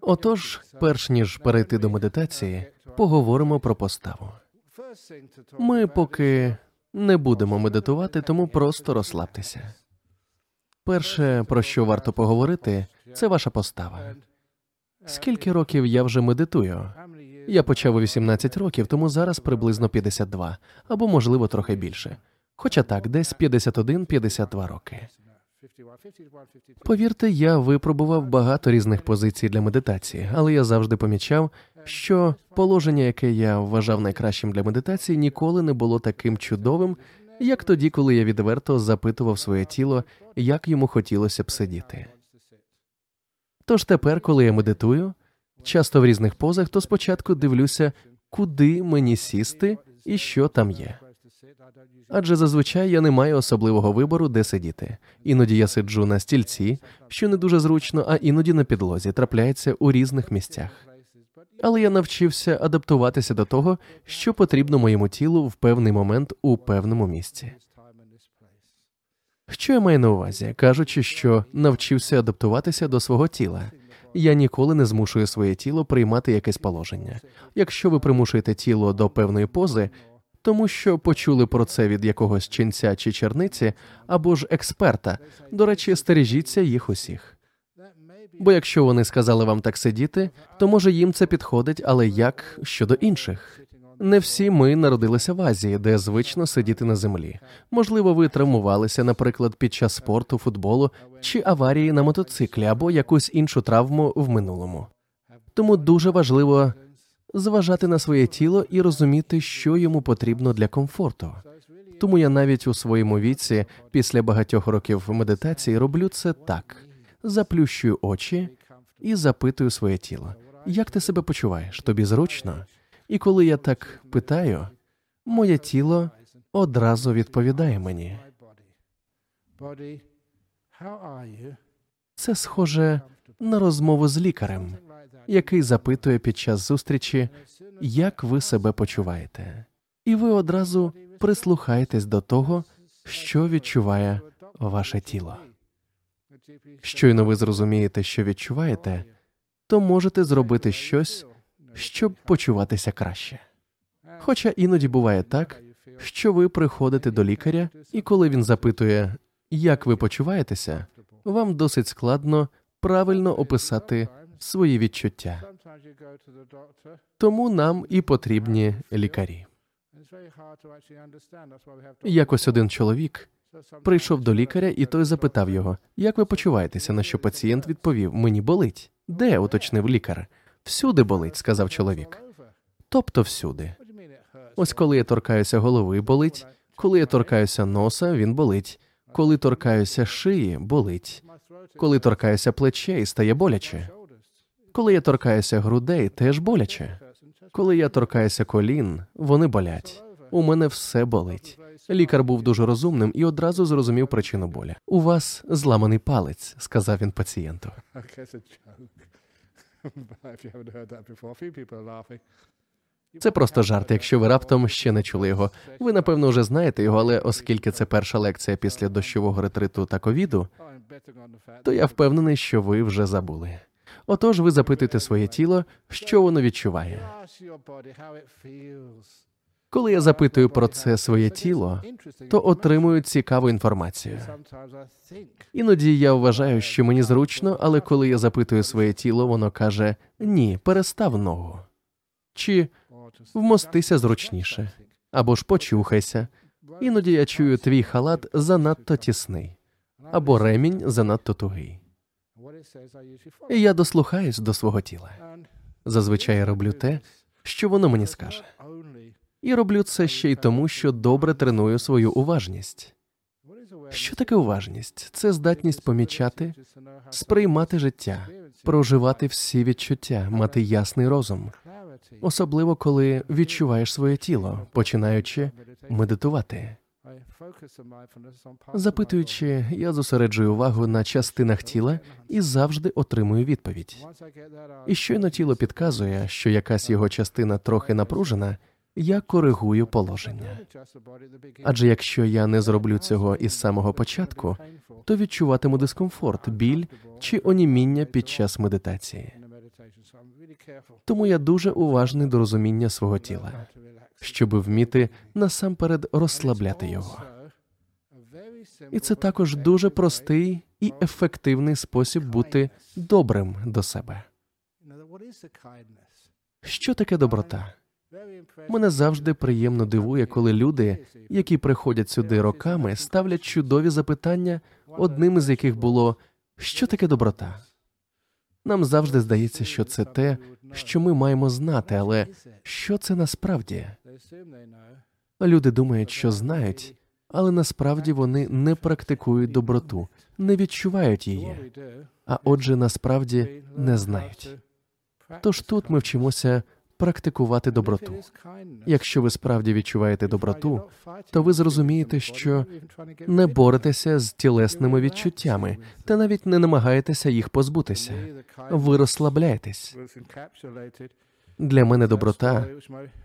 Отож, перш ніж перейти до медитації, поговоримо про поставу. Ми поки не будемо медитувати, тому просто розслабтеся. Перше, про що варто поговорити, це ваша постава. Скільки років я вже медитую? Я почав у 18 років, тому зараз приблизно 52, або можливо трохи більше. Хоча так, десь 51-52 роки. Повірте, я випробував багато різних позицій для медитації, але я завжди помічав, що положення, яке я вважав найкращим для медитації, ніколи не було таким чудовим, як тоді, коли я відверто запитував своє тіло, як йому хотілося б сидіти. Тож тепер, коли я медитую, часто в різних позах, то спочатку дивлюся, куди мені сісти і що там є. Адже зазвичай я не маю особливого вибору, де сидіти. Іноді я сиджу на стільці, що не дуже зручно, а іноді на підлозі трапляється у різних місцях. Але я навчився адаптуватися до того, що потрібно моєму тілу в певний момент у певному місці. Що я маю на увазі, кажучи, що навчився адаптуватися до свого тіла. Я ніколи не змушую своє тіло приймати якесь положення. Якщо ви примушуєте тіло до певної пози, тому що почули про це від якогось ченця чи черниці або ж експерта, до речі, стережіться їх усіх. Бо якщо вони сказали вам так сидіти, то може їм це підходить, але як щодо інших? Не всі ми народилися в Азії, де звично сидіти на землі. Можливо, ви травмувалися, наприклад, під час спорту, футболу чи аварії на мотоциклі або якусь іншу травму в минулому. Тому дуже важливо зважати на своє тіло і розуміти, що йому потрібно для комфорту. Тому я навіть у своєму віці, після багатьох років медитації, роблю це так: заплющую очі і запитую своє тіло. Як ти себе почуваєш? Тобі зручно? І коли я так питаю, моє тіло одразу відповідає мені. Це схоже на розмову з лікарем, який запитує під час зустрічі, як ви себе почуваєте, і ви одразу прислухаєтесь до того, що відчуває ваше тіло. Щойно ви зрозумієте, що відчуваєте, то можете зробити щось, щоб почуватися краще. Хоча іноді буває так, що ви приходите до лікаря, і коли він запитує, як ви почуваєтеся, вам досить складно правильно описати свої відчуття. Тому нам і потрібні лікарі. Якось один чоловік прийшов до лікаря, і той запитав його, як ви почуваєтеся, на що пацієнт відповів: Мені болить. Де? уточнив лікар. Всюди болить, сказав чоловік. Тобто всюди. Ось коли я торкаюся голови, болить, коли я торкаюся носа, він болить, коли торкаюся шиї, болить, коли торкаюся плечей, стає боляче. Коли я торкаюся грудей, теж боляче. Коли я торкаюся колін, вони болять. У мене все болить. Лікар був дуже розумним і одразу зрозумів причину боля. У вас зламаний палець, сказав він пацієнту. Це просто жарт. Якщо ви раптом ще не чули його. Ви напевно вже знаєте його, але оскільки це перша лекція після дощового ретриту та ковіду, то я впевнений, що ви вже забули. Отож, ви запитуєте своє тіло, що воно відчуває. Коли я запитую про це своє тіло, то отримую цікаву інформацію. Іноді я вважаю, що мені зручно, але коли я запитую своє тіло, воно каже ні, перестав ногу. Чи вмостися зручніше, або ж почухайся. Іноді я чую твій халат занадто тісний, або ремінь занадто тугий. І я дослухаюсь до свого тіла. Зазвичай роблю те, що воно мені скаже. І роблю це ще й тому, що добре треную свою уважність. Що таке уважність? Це здатність помічати, сприймати життя, проживати всі відчуття, мати ясний розум, особливо коли відчуваєш своє тіло, починаючи медитувати. Запитуючи, я зосереджую увагу на частинах тіла і завжди отримую відповідь. І щойно тіло підказує, що якась його частина трохи напружена, я коригую положення. Адже якщо я не зроблю цього із самого початку, то відчуватиму дискомфорт, біль чи оніміння під час медитації. Тому я дуже уважний до розуміння свого тіла, щоб вміти насамперед розслабляти його. І це також дуже простий і ефективний спосіб бути добрим до себе. Що таке доброта? Мене завжди приємно дивує, коли люди, які приходять сюди роками, ставлять чудові запитання, одним із яких було що таке доброта? Нам завжди здається, що це те, що ми маємо знати, але що це насправді? Люди думають, що знають, але насправді вони не практикують доброту, не відчувають її, а отже, насправді не знають. Тож тут ми вчимося практикувати доброту. Якщо ви справді відчуваєте доброту, то ви зрозумієте, що не боретеся з тілесними відчуттями та навіть не намагаєтеся їх позбутися. Ви розслабляєтесь. Для мене доброта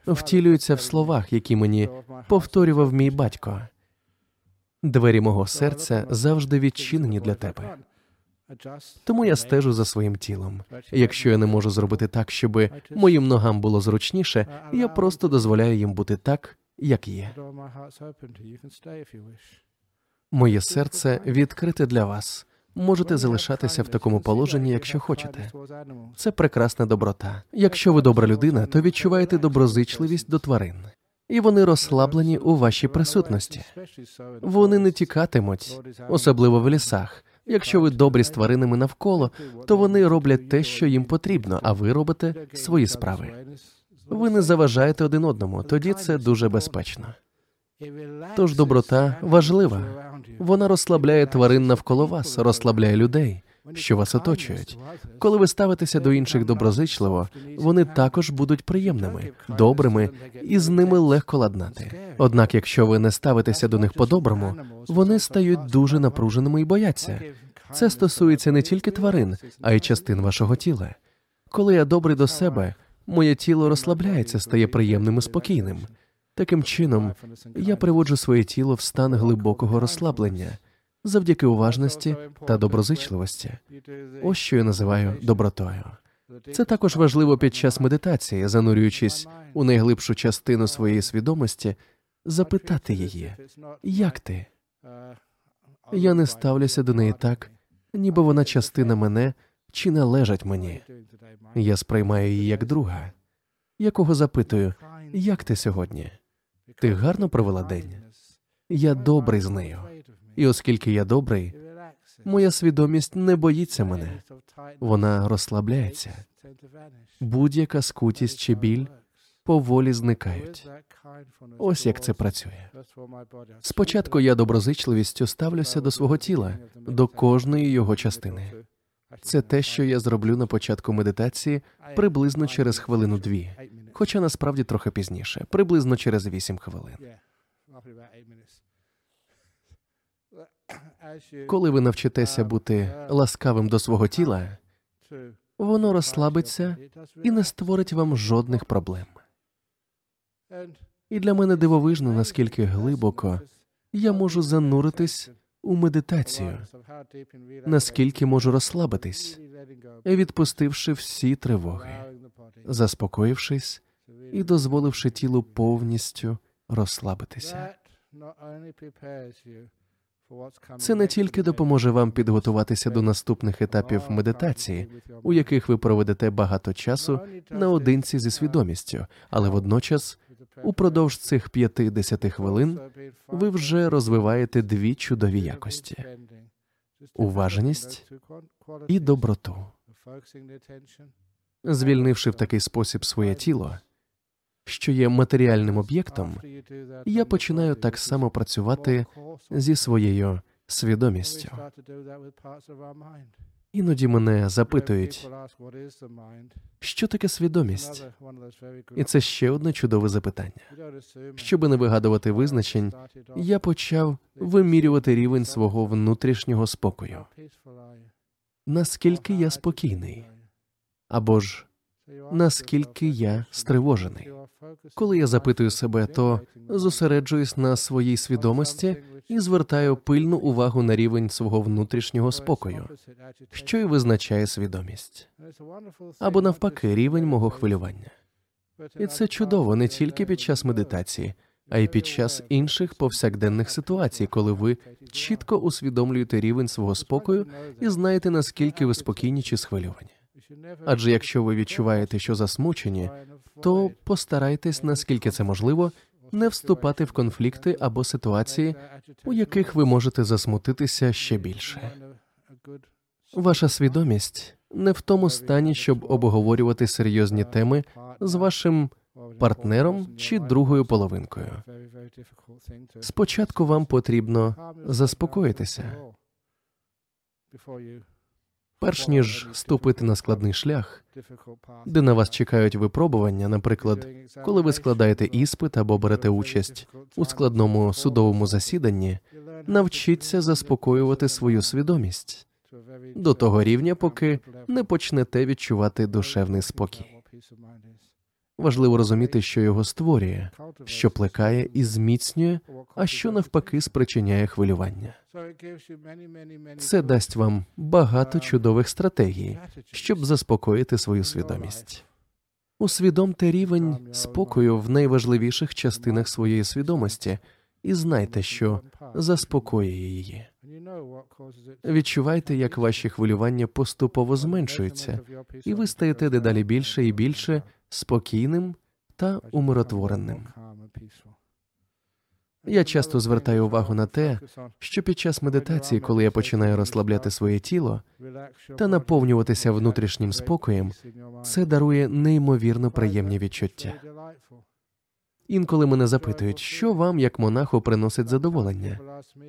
втілюється в словах, які мені повторював мій батько. Двері мого серця завжди відчинені для тебе. Тому я стежу за своїм тілом. Якщо я не можу зробити так, щоб моїм ногам було зручніше, я просто дозволяю їм бути так, як є. Моє серце відкрите для вас. Можете залишатися в такому положенні, якщо хочете. Це прекрасна доброта. Якщо ви добра людина, то відчуваєте доброзичливість до тварин, і вони розслаблені у вашій присутності. Вони не тікатимуть, особливо в лісах. Якщо ви добрі з тваринами навколо, то вони роблять те, що їм потрібно, а ви робите свої справи. Ви не заважаєте один одному, тоді це дуже безпечно. Тож доброта важлива. Вона розслабляє тварин навколо вас, розслабляє людей, що вас оточують. Коли ви ставитеся до інших доброзичливо, вони також будуть приємними, добрими, і з ними легко ладнати. Однак, якщо ви не ставитеся до них по-доброму, вони стають дуже напруженими і бояться. Це стосується не тільки тварин, а й частин вашого тіла. Коли я добрий до себе, моє тіло розслабляється, стає приємним і спокійним. Таким чином, я приводжу своє тіло в стан глибокого розслаблення завдяки уважності та доброзичливості. Ось що я називаю добротою. Це також важливо під час медитації, занурюючись у найглибшу частину своєї свідомості, запитати її, як ти? Я не ставлюся до неї так, ніби вона частина мене чи належать мені. Я сприймаю її як друга, якого запитую, як ти сьогодні? Ти гарно провела день? Я добрий з нею. І оскільки я добрий, моя свідомість не боїться мене, вона розслабляється. Будь-яка скутість чи біль поволі зникають. Ось як це працює. Спочатку я доброзичливістю ставлюся до свого тіла, до кожної його частини. Це те, що я зроблю на початку медитації приблизно через хвилину дві, хоча насправді трохи пізніше, приблизно через вісім хвилин. Коли ви навчитеся бути ласкавим до свого тіла, воно розслабиться і не створить вам жодних проблем. І для мене дивовижно, наскільки глибоко я можу зануритись у медитацію, наскільки можу розслабитись, відпустивши всі тривоги, заспокоївшись і дозволивши тілу повністю розслабитися. Це не тільки допоможе вам підготуватися до наступних етапів медитації, у яких ви проведете багато часу наодинці зі свідомістю, але водночас, упродовж цих 5-10 хвилин, ви вже розвиваєте дві чудові якості: уважність і доброту. Звільнивши в такий спосіб своє тіло, що є матеріальним об'єктом, я починаю так само працювати зі своєю свідомістю. Іноді мене запитують, що таке свідомість? І це ще одне чудове запитання. Щоби не вигадувати визначень, я почав вимірювати рівень свого внутрішнього спокою. Наскільки я спокійний, або ж наскільки я стривожений. Коли я запитую себе, то зосереджуюсь на своїй свідомості і звертаю пильну увагу на рівень свого внутрішнього спокою, що й визначає свідомість, або навпаки, рівень мого хвилювання. І це чудово не тільки під час медитації, а й під час інших повсякденних ситуацій, коли ви чітко усвідомлюєте рівень свого спокою і знаєте, наскільки ви спокійні чи схвильовані. Адже якщо ви відчуваєте, що засмучені, то постарайтесь, наскільки це можливо, не вступати в конфлікти або ситуації, у яких ви можете засмутитися ще більше. Ваша свідомість не в тому стані, щоб обговорювати серйозні теми з вашим партнером чи другою половинкою. Спочатку вам потрібно заспокоїтися, перш ніж ступити на складний шлях, де на вас чекають випробування, наприклад, коли ви складаєте іспит або берете участь у складному судовому засіданні, навчіться заспокоювати свою свідомість до того рівня, поки не почнете відчувати душевний спокій. Важливо розуміти, що його створює, що плекає і зміцнює, а що навпаки спричиняє хвилювання. Це дасть вам багато чудових стратегій, щоб заспокоїти свою свідомість. Усвідомте рівень спокою в найважливіших частинах своєї свідомості і знайте, що заспокоює її. Відчувайте, як ваші хвилювання поступово зменшуються, і ви стаєте дедалі більше і більше спокійним та умиротвореним. Я часто звертаю увагу на те, що під час медитації, коли я починаю розслабляти своє тіло та наповнюватися внутрішнім спокоєм, це дарує неймовірно приємні відчуття. Інколи мене запитують, що вам, як монаху, приносить задоволення.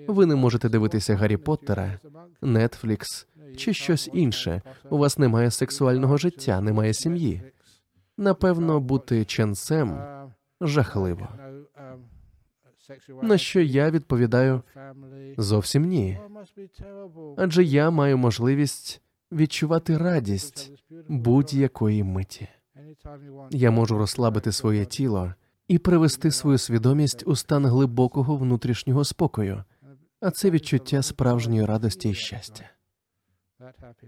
Ви не можете дивитися Гаррі Поттера, Нетфлікс чи щось інше. У вас немає сексуального життя, немає сім'ї. Напевно, бути ченцем жахливо. На що я відповідаю зовсім ні. Адже я маю можливість відчувати радість будь-якої миті. Я можу розслабити своє тіло і привести свою свідомість у стан глибокого внутрішнього спокою, а це відчуття справжньої радості і щастя.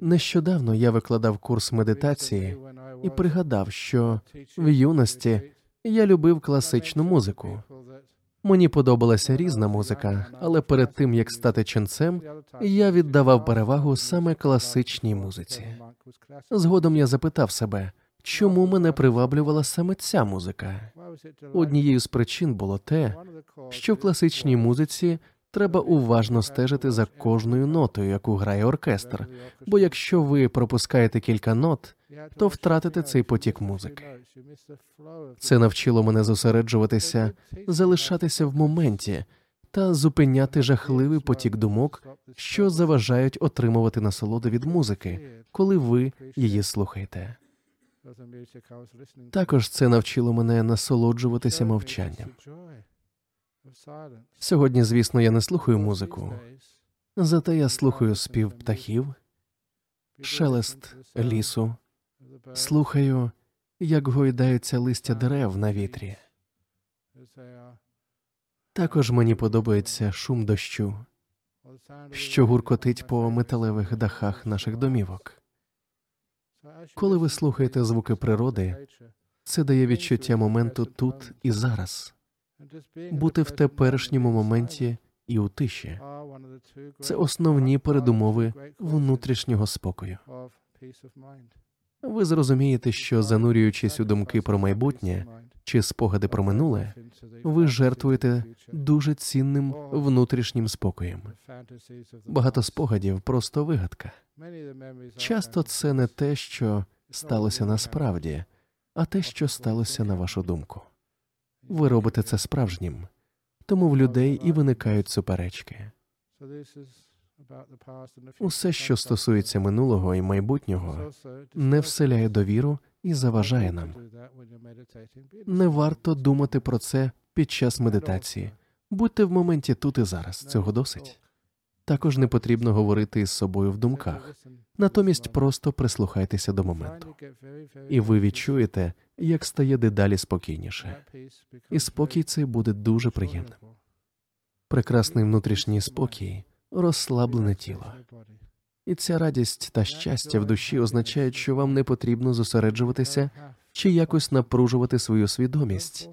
Нещодавно я викладав курс медитації і пригадав, що в юності я любив класичну музику. Мені подобалася різна музика, але перед тим як стати ченцем, я віддавав перевагу саме класичній музиці. Згодом я запитав себе, чому мене приваблювала саме ця музика. Однією з причин було те, що в класичній музиці треба уважно стежити за кожною нотою, яку грає оркестр. Бо якщо ви пропускаєте кілька нот, то втратите цей потік музики. Це навчило мене зосереджуватися, залишатися в моменті та зупиняти жахливий потік думок, що заважають отримувати насолоду від музики, коли ви її слухаєте. Також це навчило мене насолоджуватися мовчанням. Сьогодні, звісно, я не слухаю музику, зате я слухаю спів птахів, шелест лісу, слухаю, як гойдаються листя дерев на вітрі. Також мені подобається шум дощу, що гуркотить по металевих дахах наших домівок. Коли ви слухаєте звуки природи, це дає відчуття моменту тут і зараз, бути в теперішньому моменті і у тиші. Це основні передумови внутрішнього спокою. Ви зрозумієте, що занурюючись у думки про майбутнє чи спогади про минуле, ви жертвуєте дуже цінним внутрішнім спокоєм. Багато спогадів просто вигадка. Часто це не те, що сталося насправді, а те, що сталося на вашу думку. Ви робите це справжнім, тому в людей і виникають суперечки. Усе, що стосується минулого і майбутнього, не вселяє довіру і заважає нам. Не варто думати про це під час медитації. Будьте в моменті тут і зараз. Цього досить. Також не потрібно говорити із собою в думках, натомість просто прислухайтеся до моменту, і ви відчуєте, як стає дедалі спокійніше. І спокій цей буде дуже приємним. прекрасний внутрішній спокій, розслаблене тіло. І ця радість та щастя в душі означають, що вам не потрібно зосереджуватися чи якось напружувати свою свідомість.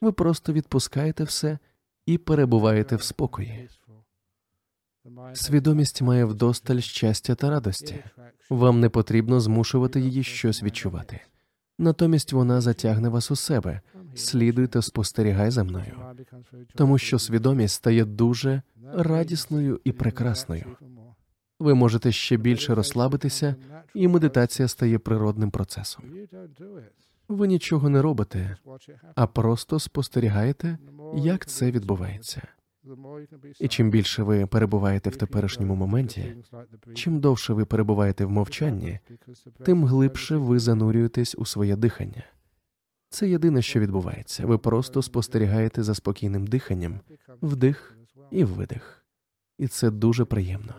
Ви просто відпускаєте все і перебуваєте в спокої. Свідомість має вдосталь щастя та радості. Вам не потрібно змушувати її щось відчувати. Натомість вона затягне вас у себе. Слідуй та спостерігай за мною, тому що свідомість стає дуже радісною і прекрасною. Ви можете ще більше розслабитися, і медитація стає природним процесом. Ви нічого не робите, а просто спостерігаєте, як це відбувається. І чим більше ви перебуваєте в теперішньому моменті, чим довше ви перебуваєте в мовчанні, тим глибше ви занурюєтесь у своє дихання. Це єдине, що відбувається. Ви просто спостерігаєте за спокійним диханням, вдих і видих. І це дуже приємно.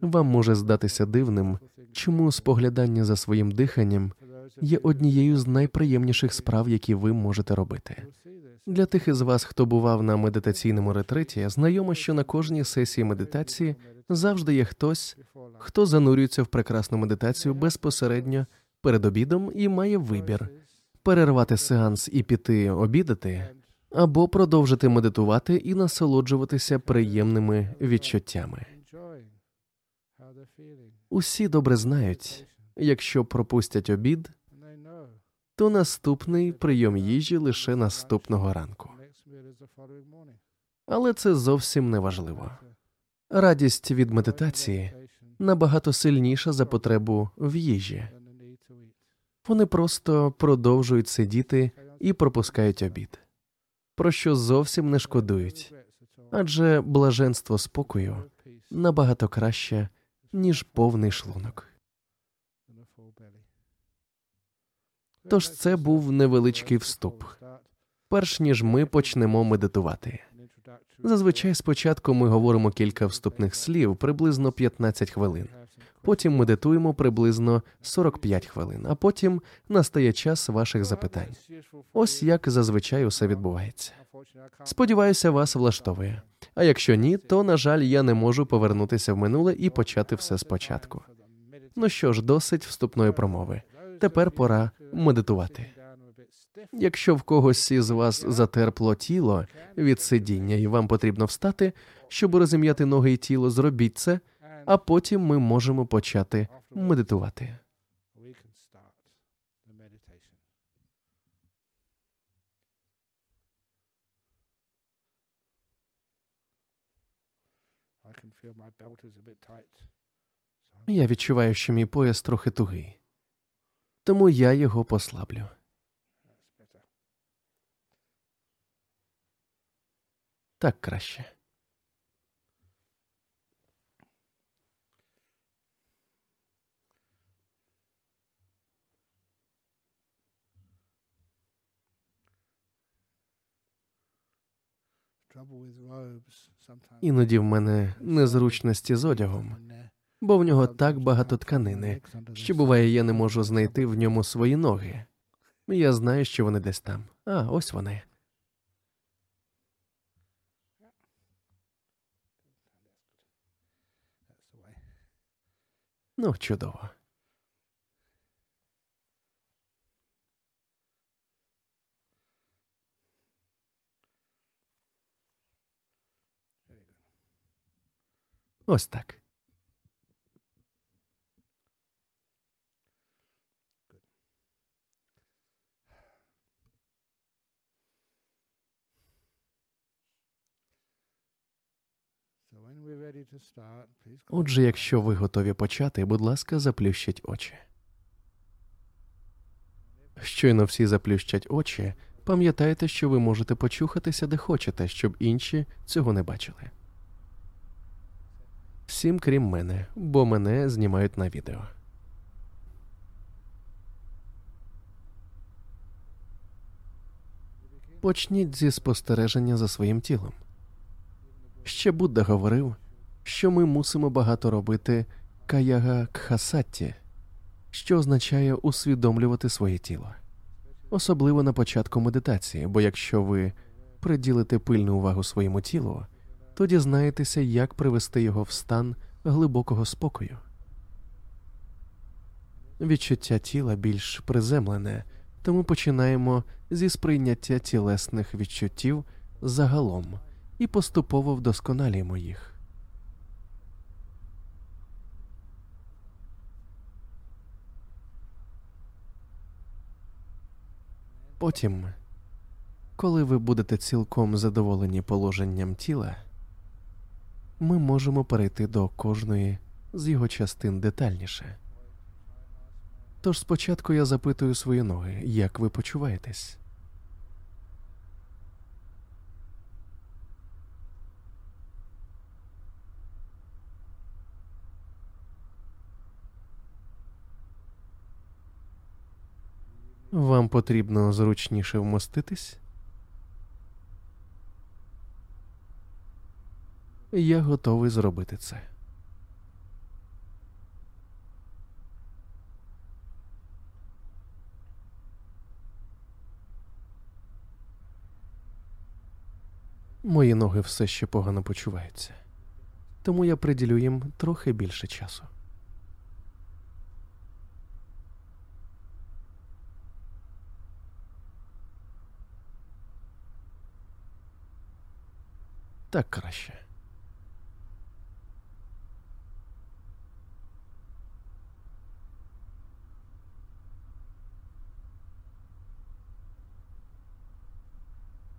Вам може здатися дивним, чому споглядання за своїм диханням є однією з найприємніших справ, які ви можете робити. Для тих із вас, хто бував на медитаційному ретриті, знайомо, що на кожній сесії медитації завжди є хтось, хто занурюється в прекрасну медитацію безпосередньо перед обідом і має вибір перервати сеанс і піти обідати, або продовжити медитувати і насолоджуватися приємними відчуттями. Усі добре знають, якщо пропустять обід, то наступний прийом їжі лише наступного ранку. Але це зовсім не важливо. Радість від медитації набагато сильніша за потребу в їжі. Вони просто продовжують сидіти і пропускають обід, про що зовсім не шкодують, адже блаженство спокою набагато краще, ніж повний шлунок. Тож це був невеличкий вступ, перш ніж ми почнемо медитувати. Зазвичай спочатку ми говоримо кілька вступних слів приблизно 15 хвилин. Потім медитуємо приблизно 45 хвилин, а потім настає час ваших запитань. Ось як зазвичай усе відбувається. Сподіваюся, вас влаштовує. А якщо ні, то на жаль, я не можу повернутися в минуле і почати все спочатку. Ну що ж, досить вступної промови. Тепер пора медитувати. Якщо в когось із вас затерпло тіло від сидіння, і вам потрібно встати, щоб розім'яти ноги і тіло, зробіть це, а потім ми можемо почати медитувати. Я відчуваю, що мій пояс трохи тугий, тому я його послаблю. Так краще. Іноді в мене незручності з одягом, бо в нього так багато тканини, що буває, я не можу знайти в ньому свої ноги. Я знаю, що вони десь там. А, ось вони. Ну, чудово. Ось так. Отже, якщо ви готові почати, будь ласка, заплющіть очі. Щойно всі заплющать очі, пам'ятайте, що ви можете почухатися де хочете, щоб інші цього не бачили. Всім крім мене, бо мене знімають на відео. Почніть зі спостереження за своїм тілом. Ще Будда говорив, що ми мусимо багато робити каяга кхасатті, що означає усвідомлювати своє тіло, особливо на початку медитації, бо якщо ви приділите пильну увагу своєму тілу, то дізнаєтеся, як привести його в стан глибокого спокою. Відчуття тіла більш приземлене, тому починаємо зі сприйняття тілесних відчуттів загалом і поступово вдосконалюємо їх. Потім, коли ви будете цілком задоволені положенням тіла, ми можемо перейти до кожної з його частин детальніше. Тож спочатку я запитую свої ноги, як ви почуваєтесь. Вам потрібно зручніше вмоститись? Я готовий зробити це. Мої ноги все ще погано почуваються, тому я приділю їм трохи більше часу. Так краще.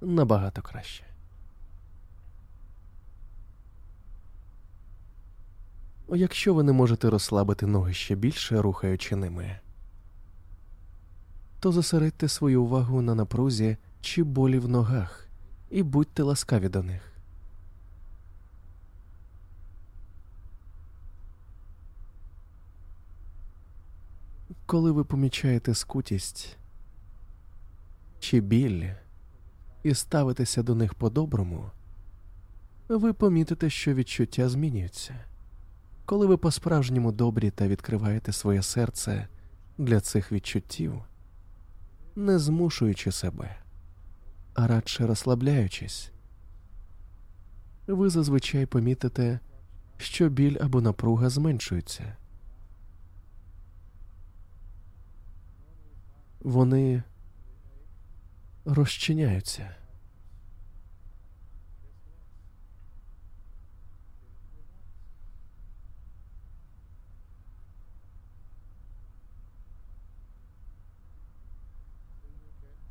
Набагато краще. Якщо ви не можете розслабити ноги ще більше, рухаючи ними, то зосередьте свою увагу на напрузі чи болі в ногах і будьте ласкаві до них. Коли ви помічаєте скутість чи біль і ставитеся до них по-доброму, ви помітите, що відчуття змінюються. Коли ви по-справжньому добрі та відкриваєте своє серце для цих відчуттів, не змушуючи себе, а радше розслабляючись, ви зазвичай помітите, що біль або напруга зменшуються. Вони розчиняються.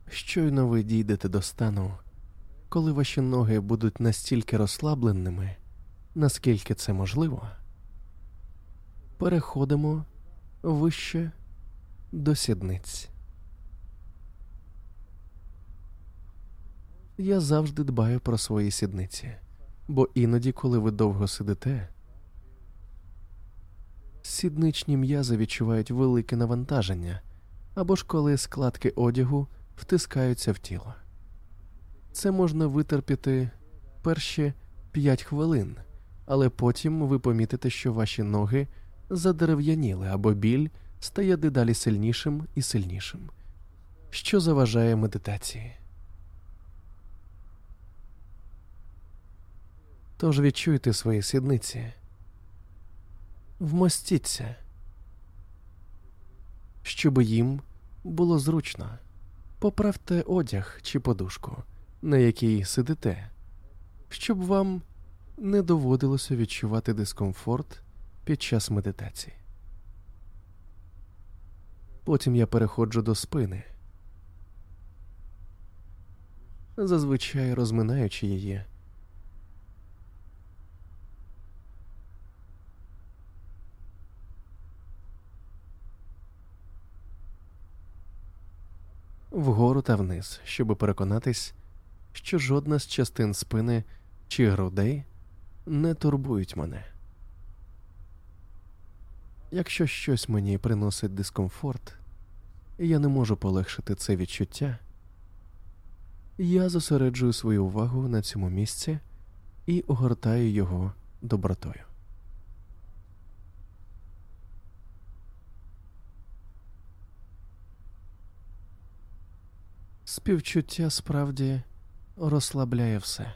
Щойно ви дійдете до стану, коли ваші ноги будуть настільки розслабленими, наскільки це можливо, переходимо вище до сідниць. Я завжди дбаю про свої сідниці, бо іноді, коли ви довго сидите, сідничні м'язи відчувають велике навантаження, або ж коли складки одягу втискаються в тіло. Це можна витерпіти перші 5 хвилин, але потім ви помітите, що ваші ноги задерев'яніли або біль стає дедалі сильнішим і сильнішим, що заважає медитації. Тож відчуйте свої сідниці, вмостіться, щоб їм було зручно. Поправте одяг чи подушку, на якій сидите, щоб вам не доводилося відчувати дискомфорт під час медитації. Потім я переходжу до спини, зазвичай розминаючи її. Вгору та вниз, щоб переконатись, що жодна з частин спини чи грудей не турбують мене. Якщо щось мені приносить дискомфорт, і я не можу полегшити це відчуття, я зосереджую свою увагу на цьому місці і огортаю його добротою. Співчуття справді розслабляє все.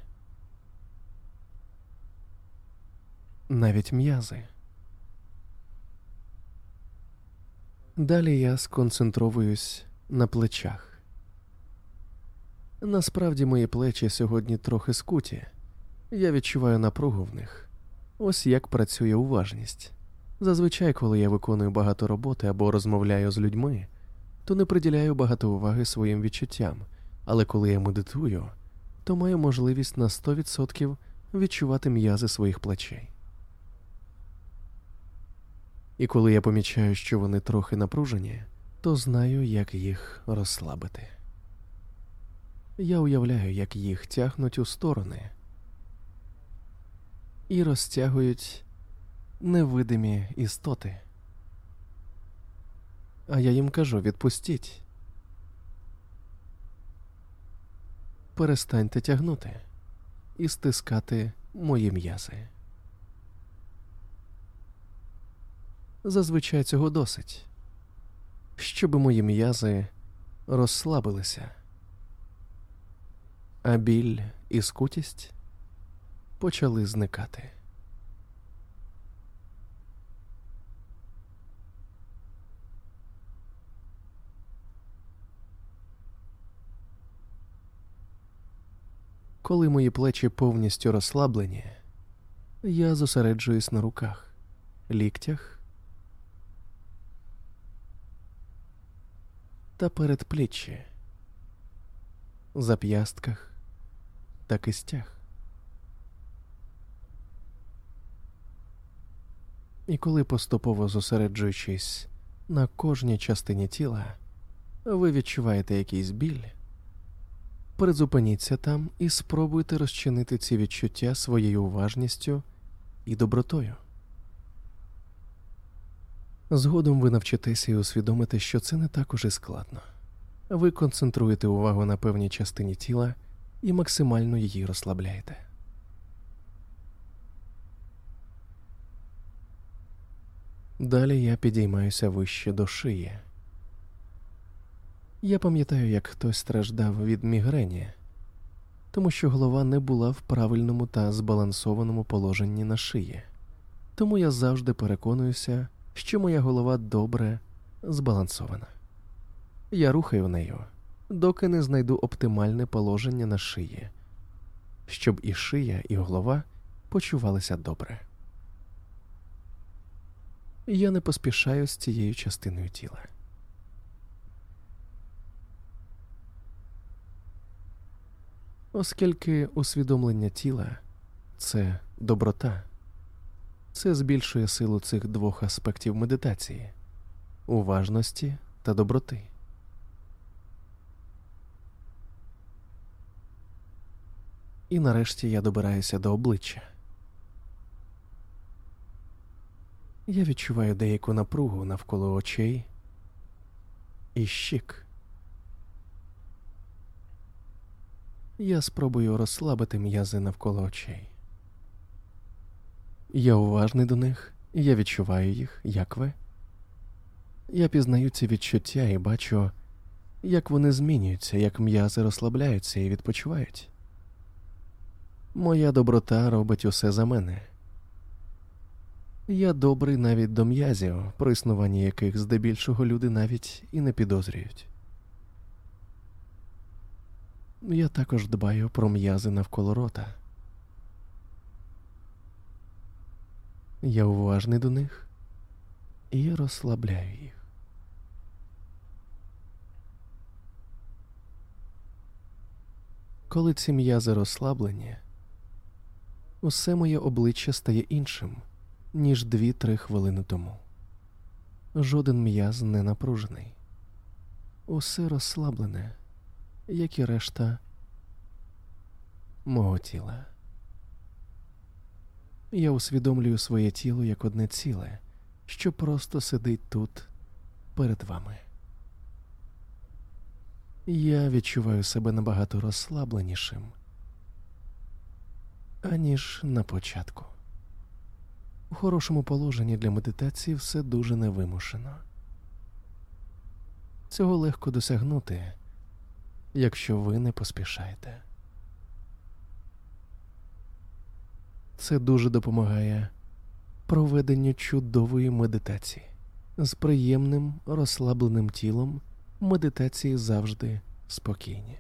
Навіть м'язи. Далі я сконцентровуюсь на плечах. Насправді мої плечі сьогодні трохи скуті, я відчуваю напругу в них. Ось як працює уважність. Зазвичай, коли я виконую багато роботи або розмовляю з людьми, то не приділяю багато уваги своїм відчуттям, але коли я медитую, то маю можливість на 100% відчувати м'язи своїх плечей. І коли я помічаю, що вони трохи напружені, то знаю, як їх розслабити. Я уявляю, як їх тягнуть у сторони і розтягують невидимі істоти. А я їм кажу відпустіть. Перестаньте тягнути і стискати мої м'язи. Зазвичай цього досить, щоб мої м'язи розслабилися, а біль і скутість почали зникати. Коли мої плечі повністю розслаблені, я зосереджуюсь на руках, ліктях та передпліччі, зап'ястках та кистях. І коли поступово зосереджуючись на кожній частині тіла, ви відчуваєте якийсь біль, призупиніться там і спробуйте розчинити ці відчуття своєю уважністю і добротою. Згодом ви навчитеся і усвідомите, що це не так уже складно. Ви концентруєте увагу на певній частині тіла і максимально її розслабляєте. Далі я підіймаюся вище до шиї. Я пам'ятаю, як хтось страждав від мігрені, тому що голова не була в правильному та збалансованому положенні на шиї. Тому я завжди переконуюся, що моя голова добре збалансована. Я рухаю нею, доки не знайду оптимальне положення на шиї, щоб і шия, і голова почувалися добре. Я не поспішаю з цією частиною тіла. Оскільки усвідомлення тіла це доброта, це збільшує силу цих двох аспектів медитації уважності та доброти. І нарешті я добираюся до обличчя. Я відчуваю деяку напругу навколо очей і щік. Я спробую розслабити м'язи навколо очей. Я уважний до них, я відчуваю їх, як ви. Я пізнаю ці відчуття і бачу, як вони змінюються, як м'язи розслабляються і відпочивають. Моя доброта робить усе за мене. Я добрий навіть до м'язів, про існування яких здебільшого люди навіть і не підозрюють. Я також дбаю про м'язи навколо рота. Я уважний до них і розслабляю їх. Коли ці м'язи розслаблені, усе моє обличчя стає іншим, ніж дві-три хвилини тому. Жоден м'яз не напружений, усе розслаблене, як і решта мого тіла. Я усвідомлюю своє тіло як одне ціле, що просто сидить тут перед вами. Я відчуваю себе набагато розслабленішим, аніж на початку. У хорошому положенні для медитації все дуже невимушено. Цього легко досягнути, якщо ви не поспішаєте. Це дуже допомагає проведенню чудової медитації. З приємним розслабленим тілом медитації завжди спокійні.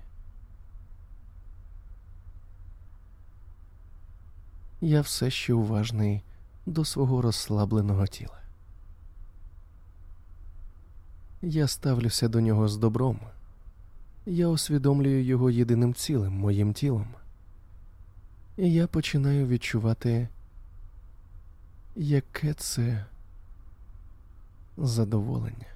Я все ще уважний до свого розслабленого тіла. Я ставлюся до нього з добром. Я усвідомлюю його єдиним цілим моїм тілом. І я починаю відчувати, яке це задоволення.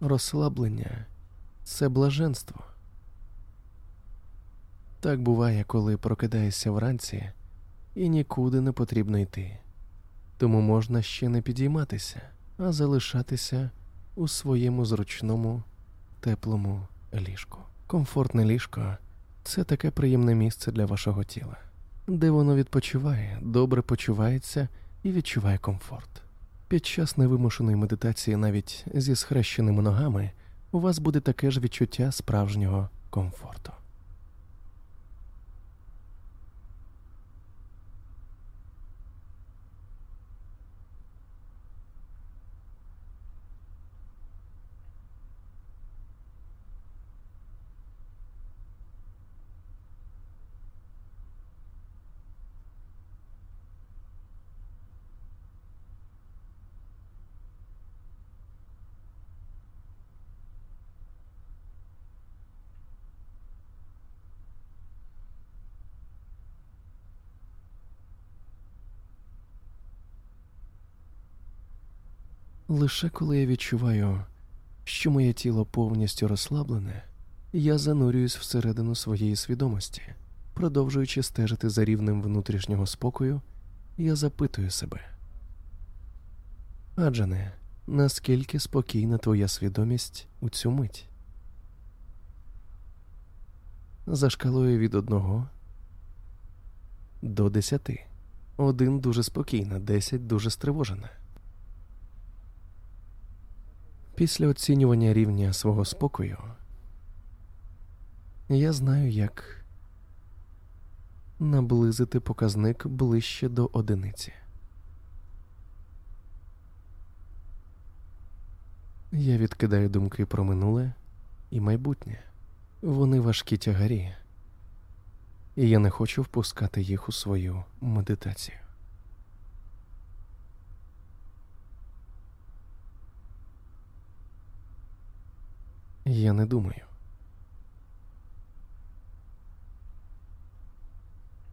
Розслаблення це блаженство. Так буває, коли прокидаєшся вранці і нікуди не потрібно йти, тому можна ще не підійматися, а залишатися у своєму зручному, теплому ліжку. Комфортне ліжко це таке приємне місце для вашого тіла, де воно відпочиває, добре почувається і відчуває комфорт. Під час невимушеної медитації, навіть зі схрещеними ногами, у вас буде таке ж відчуття справжнього комфорту. Лише коли я відчуваю, що моє тіло повністю розслаблене, я занурююсь всередину своєї свідомості, продовжуючи стежити за рівнем внутрішнього спокою, я запитую себе. Аджане, наскільки спокійна твоя свідомість у цю мить? За шкалою від одного до десяти. Один дуже спокійна, десять дуже стривожена. Після оцінювання рівня свого спокою я знаю, як наблизити показник ближче до одиниці. Я відкидаю думки про минуле і майбутнє. Вони важкі тягарі, і я не хочу впускати їх у свою медитацію. Я не думаю.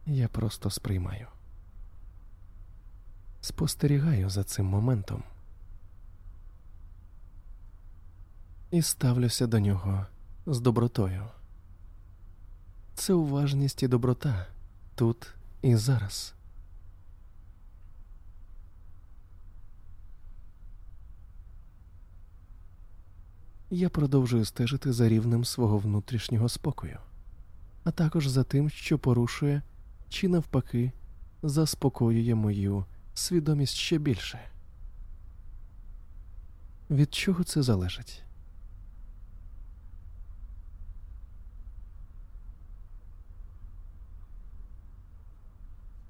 Я просто сприймаю. Спостерігаю за цим моментом і ставлюся до нього з добротою. Це уважність і доброта тут і зараз. Я продовжую стежити за рівнем свого внутрішнього спокою, а також за тим, що порушує чи навпаки заспокоює мою свідомість ще більше. Від чого це залежить?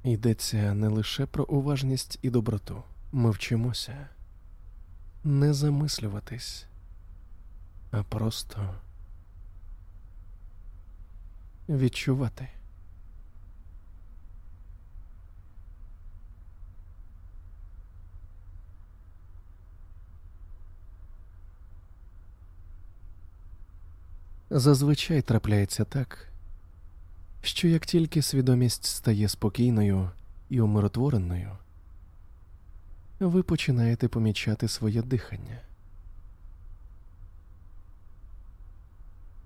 Йдеться не лише про уважність і доброту. Ми вчимося не замислюватись а просто відчувати. Зазвичай трапляється так, що як тільки свідомість стає спокійною і умиротвореною, ви починаєте помічати своє дихання.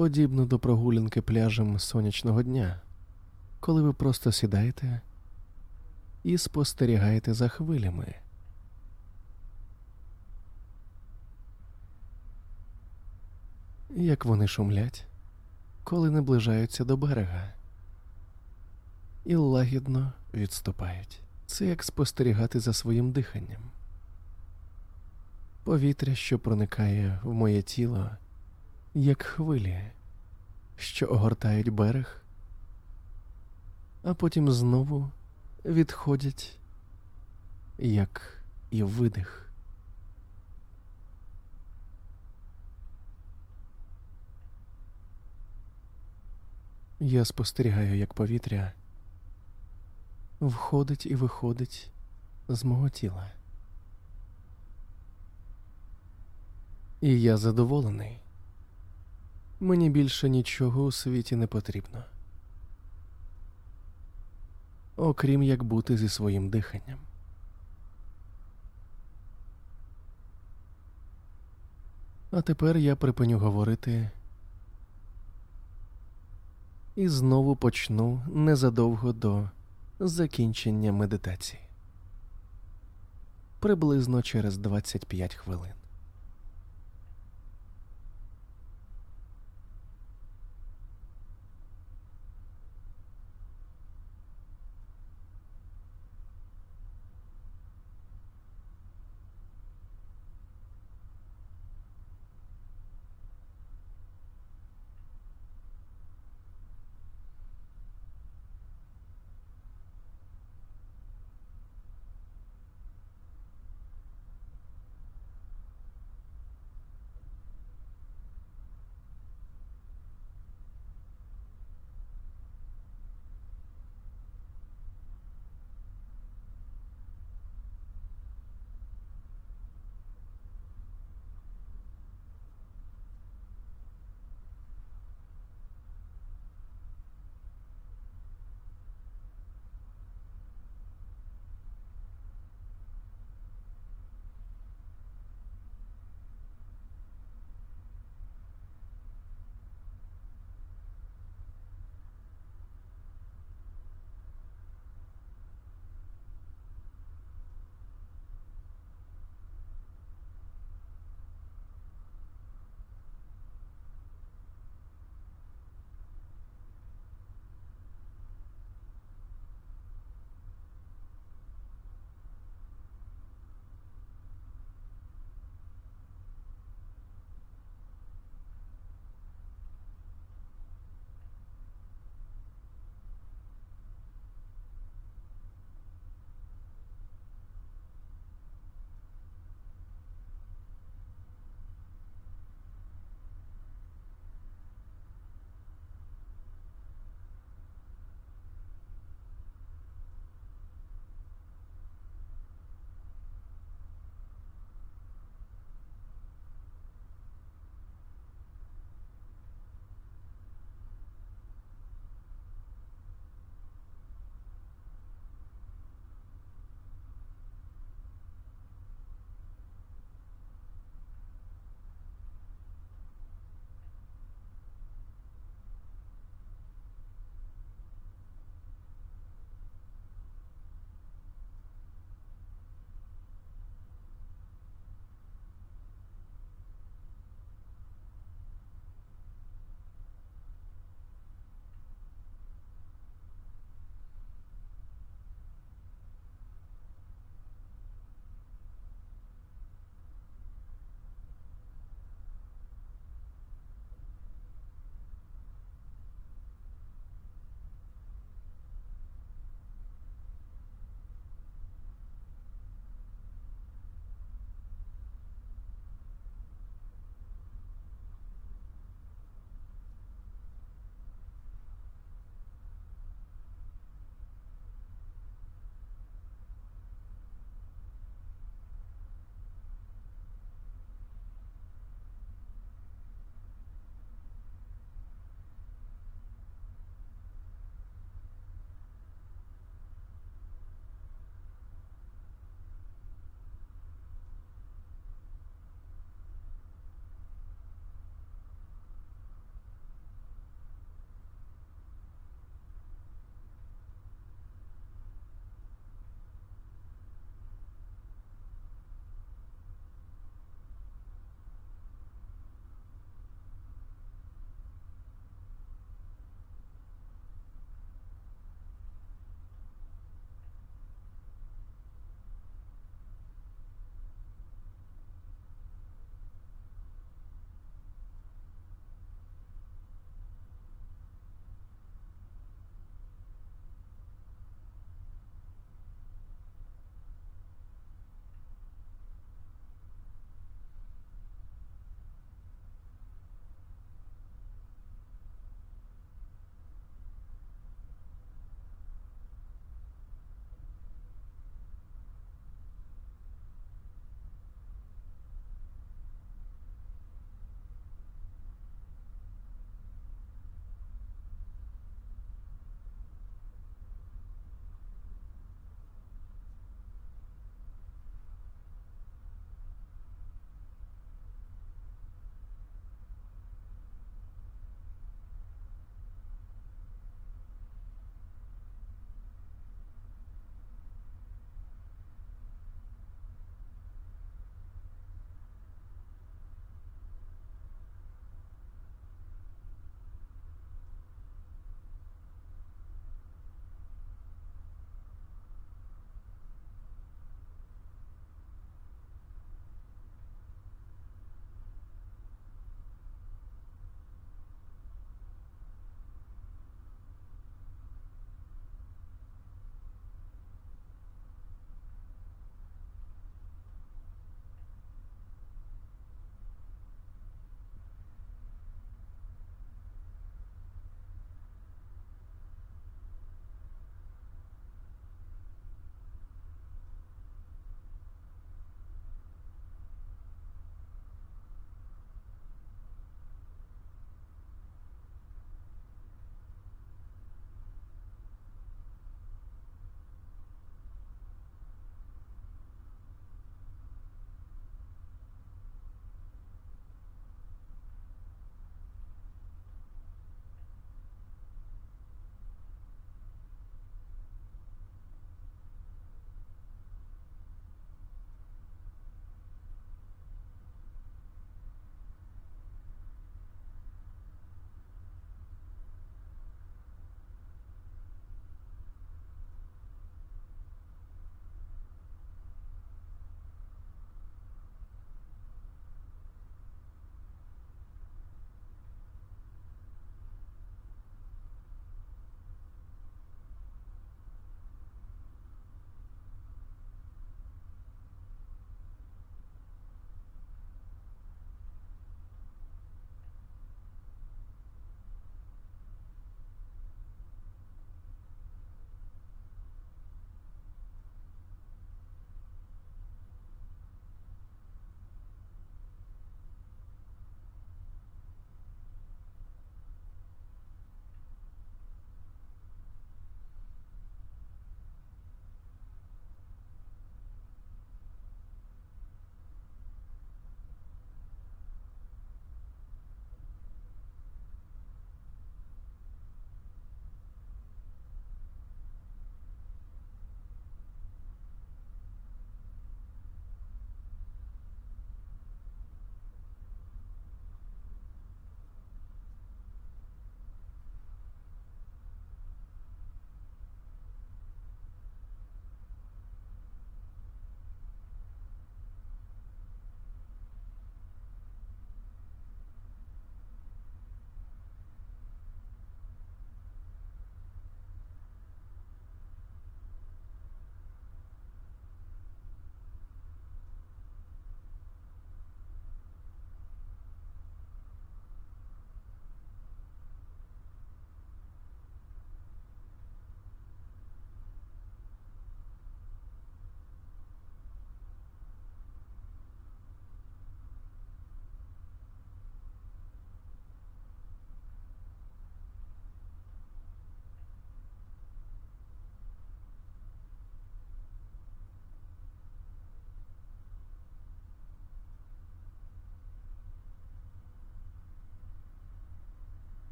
Подібно до прогулянки пляжем сонячного дня, коли ви просто сідаєте і спостерігаєте за хвилями. Як вони шумлять, коли наближаються до берега, і лагідно відступають. Це як спостерігати за своїм диханням. Повітря, що проникає в моє тіло як хвилі, що огортають берег а потім знову відходять, як і видих. Я спостерігаю, як повітря входить і виходить з мого тіла. І я задоволений. Мені більше нічого у світі не потрібно, окрім як бути зі своїм диханням. А тепер я припиню говорити і знову почну незадовго до закінчення медитації приблизно через 25 хвилин.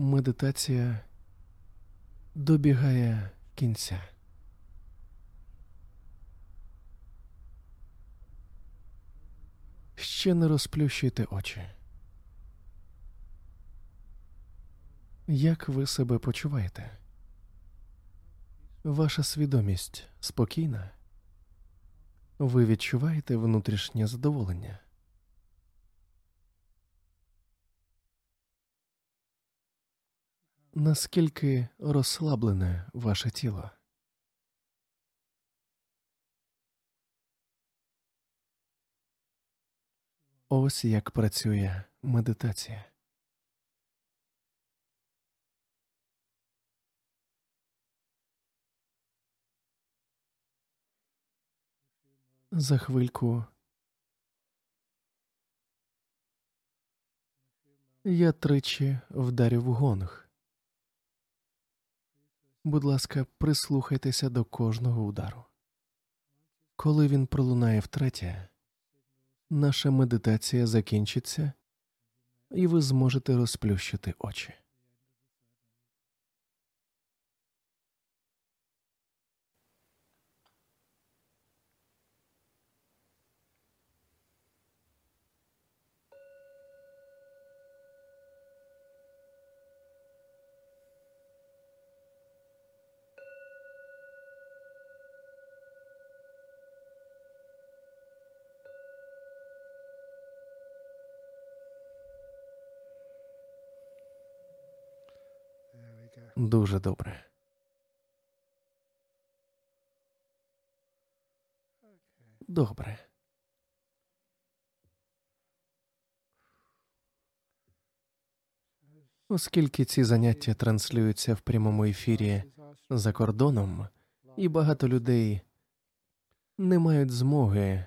Медитація добігає кінця. Ще не розплющуйте очі. Як ви себе почуваєте? Ваша свідомість спокійна? Ви відчуваєте внутрішнє задоволення? Наскільки розслаблене ваше тіло? Ось як працює медитація. За хвильку я тричі вдарю в гонг. Будь ласка, прислухайтеся до кожного удару. Коли він пролунає втретє, наша медитація закінчиться, і ви зможете розплющити очі. Дуже добре. Добре. Оскільки ці заняття транслюються в прямому ефірі за кордоном, і багато людей не мають змоги,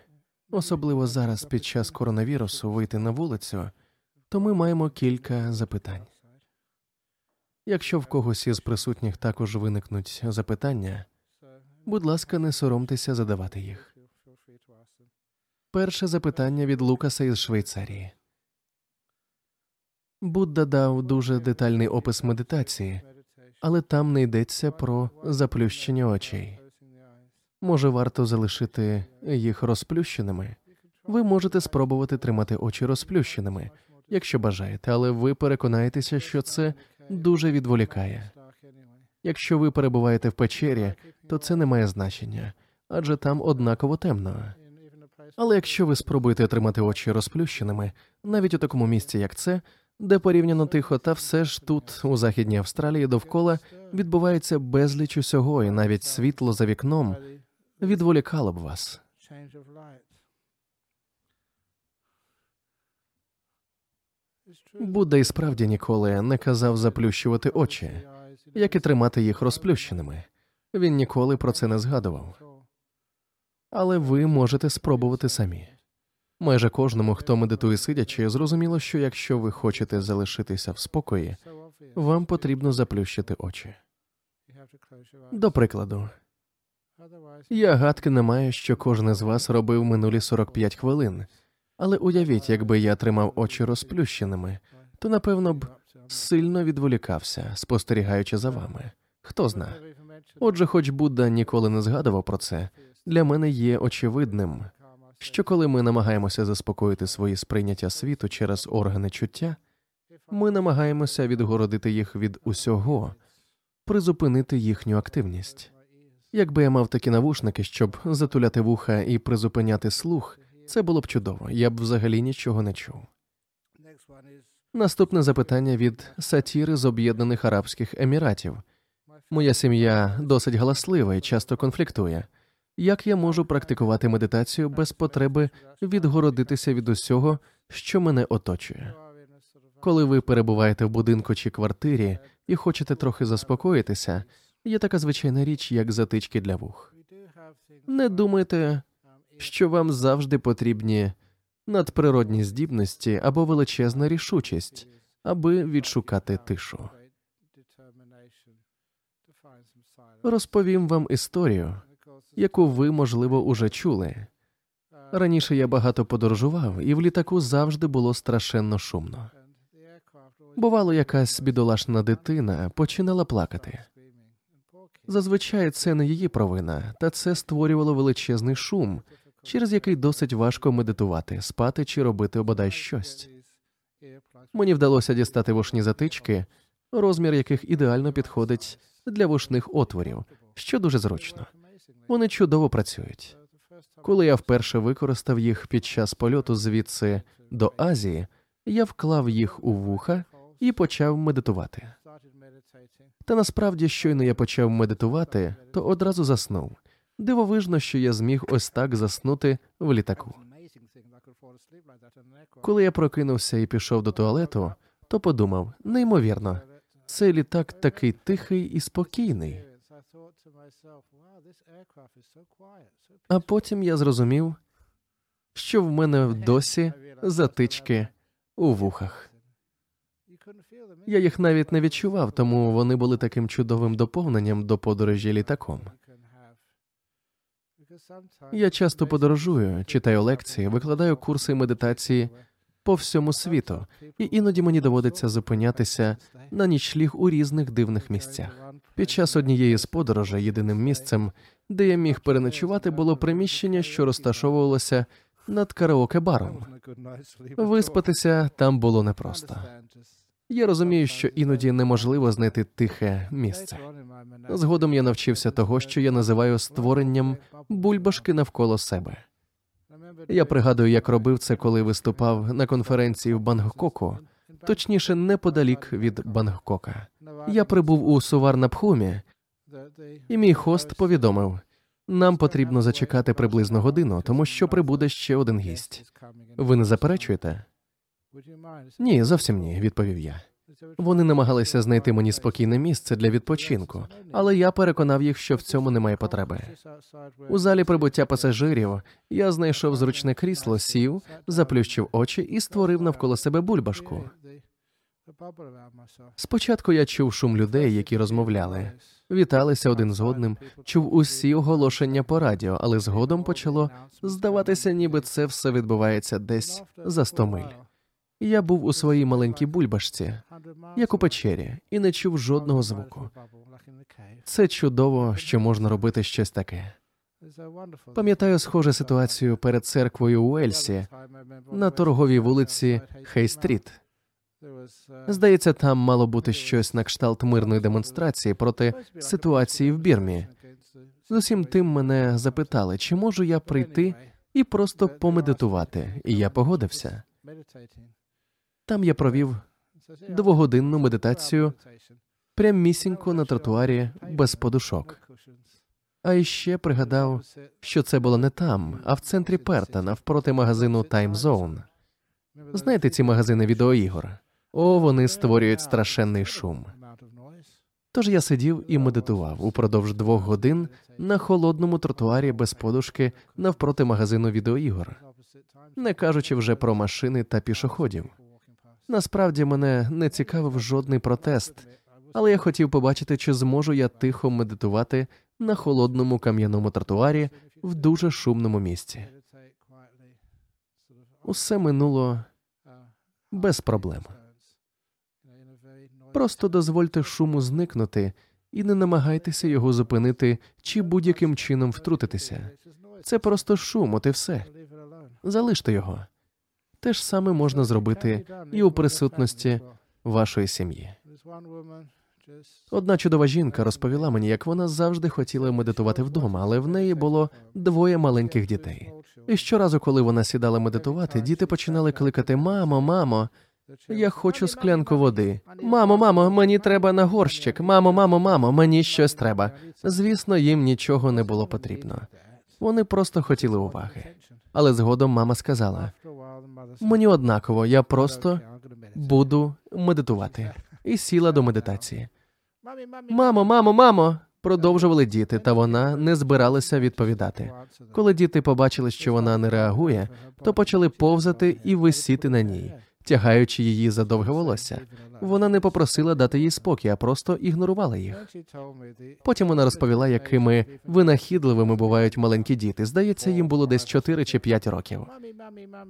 особливо зараз під час коронавірусу, вийти на вулицю, то ми маємо кілька запитань. Якщо в когось із присутніх також виникнуть запитання, будь ласка, не соромтеся задавати їх. Перше запитання від Лукаса із Швейцарії. Будда дав дуже детальний опис медитації, але там не йдеться про заплющення очей. Може, варто залишити їх розплющеними. Ви можете спробувати тримати очі розплющеними, якщо бажаєте, але ви переконаєтеся, що це дуже відволікає. Якщо ви перебуваєте в печері, то це не має значення, адже там однаково темно. Але якщо ви спробуєте тримати очі розплющеними, навіть у такому місці, як це, де порівняно тихо, та все ж тут, у західній Австралії, довкола відбувається безліч усього, і навіть світло за вікном відволікало б вас. Будда і справді ніколи не казав заплющувати очі, як і тримати їх розплющеними. Він ніколи про це не згадував. Але ви можете спробувати самі. Майже кожному, хто медитує сидячи, зрозуміло, що якщо ви хочете залишитися в спокої, вам потрібно заплющити очі. До прикладу, я гадки не маю, що кожен із вас робив минулі 45 хвилин, але уявіть, якби я тримав очі розплющеними, то напевно б сильно відволікався, спостерігаючи за вами. Хто зна. Отже, хоч Будда ніколи не згадував про це, для мене є очевидним, що коли ми намагаємося заспокоїти свої сприйняття світу через органи чуття, ми намагаємося відгородити їх від усього, призупинити їхню активність. Якби я мав такі навушники, щоб затуляти вуха і призупиняти слух, це було б чудово, я б взагалі нічого не чув. Наступне запитання від сатіри з Об'єднаних Арабських Еміратів. Моя сім'я досить галаслива і часто конфліктує. Як я можу практикувати медитацію без потреби відгородитися від усього, що мене оточує? Коли ви перебуваєте в будинку чи квартирі і хочете трохи заспокоїтися, є така звичайна річ, як затички для вух. Не думайте, що вам завжди потрібні надприродні здібності або величезна рішучість, аби відшукати тишу. Розповім вам історію, яку ви, можливо, уже чули. Раніше я багато подорожував, і в літаку завжди було страшенно шумно. Бувало, якась бідолашна дитина починала плакати. Зазвичай це не її провина, та це створювало величезний шум, через який досить важко медитувати, спати чи робити бодай щось. Мені вдалося дістати вушні затички, розмір яких ідеально підходить для вушних отворів, що дуже зручно. Вони чудово працюють. Коли я вперше використав їх під час польоту звідси до Азії, я вклав їх у вуха і почав медитувати. Та насправді, щойно я почав медитувати, то одразу заснув. Дивовижно, що я зміг ось так заснути в літаку. Коли я прокинувся і пішов до туалету, то подумав: неймовірно, цей літак такий тихий і спокійний. А потім я зрозумів, що в мене досі затички у вухах. Я їх навіть не відчував, тому вони були таким чудовим доповненням до подорожі літаком. Я часто подорожую, читаю лекції, викладаю курси медитації по всьому світу, і іноді мені доводиться зупинятися на нічліг у різних дивних місцях. Під час однієї з подорожей єдиним місцем, де я міг переночувати, було приміщення, що розташовувалося над караоке баром. Виспатися там було непросто. Я розумію, що іноді неможливо знайти тихе місце. Згодом я навчився того, що я називаю створенням бульбашки навколо себе. Я пригадую, як робив це, коли виступав на конференції в Бангкоку, точніше, неподалік від Бангкока. Я прибув у Суварнабхумі, і мій хост повідомив: нам потрібно зачекати приблизно годину, тому що прибуде ще один гість. Ви не заперечуєте? Ні, зовсім ні, відповів я. Вони намагалися знайти мені спокійне місце для відпочинку, але я переконав їх, що в цьому немає потреби. У залі прибуття пасажирів я знайшов зручне крісло, сів, заплющив очі і створив навколо себе бульбашку. Спочатку я чув шум людей, які розмовляли, віталися один з одним, чув усі оголошення по радіо, але згодом почало здаватися, ніби це все відбувається десь за сто миль. Я був у своїй маленькій бульбашці, як у печері, і не чув жодного звуку. Це чудово, що можна робити щось таке. Пам'ятаю схожу ситуацію перед церквою Уеслі на торговій вулиці Хей-стріт. Здається, там мало бути щось на кшталт мирної демонстрації проти ситуації в Бірмі. З усім тим мене запитали, чи можу я прийти і просто помедитувати, і я погодився. Там я провів двогодинну медитацію прямісінько на тротуарі без подушок. А іще пригадав, що це було не там, а в центрі Перта, навпроти магазину Time Zone. Знаєте ці магазини відеоігор? О, вони створюють страшенний шум. Тож я сидів і медитував упродовж двох годин на холодному тротуарі без подушки навпроти магазину відеоігор, не кажучи вже про машини та пішоходів. Насправді мене не цікавив жодний протест, але я хотів побачити, чи зможу я тихо медитувати на холодному кам'яному тротуарі в дуже шумному місці. Усе минуло без проблем. Просто дозвольте шуму зникнути і не намагайтеся його зупинити чи будь-яким чином втрутитися. Це просто шум, от і все. Залиште його. Те ж саме можна зробити і у присутності вашої сім'ї. Одна чудова жінка розповіла мені, як вона завжди хотіла медитувати вдома, але в неї було двоє маленьких дітей. І щоразу, коли вона сідала медитувати, діти починали кликати Мамо, мамо, я хочу склянку води. Мамо, мамо, мені треба на горщик. Мамо, мамо, мамо, мені щось треба. Звісно, їм нічого не було потрібно. Вони просто хотіли уваги. Але згодом мама сказала: мені однаково, я просто буду медитувати. І сіла до медитації. Мамо, мамо, мамо. Продовжували діти, та вона не збиралася відповідати. Коли діти побачили, що вона не реагує, то почали повзати і висіти на ній, тягаючи її за довге волосся. Вона не попросила дати їй спокій, а просто ігнорувала їх. Потім вона розповіла, якими винахідливими бувають маленькі діти. Здається, їм було десь 4 чи 5 років.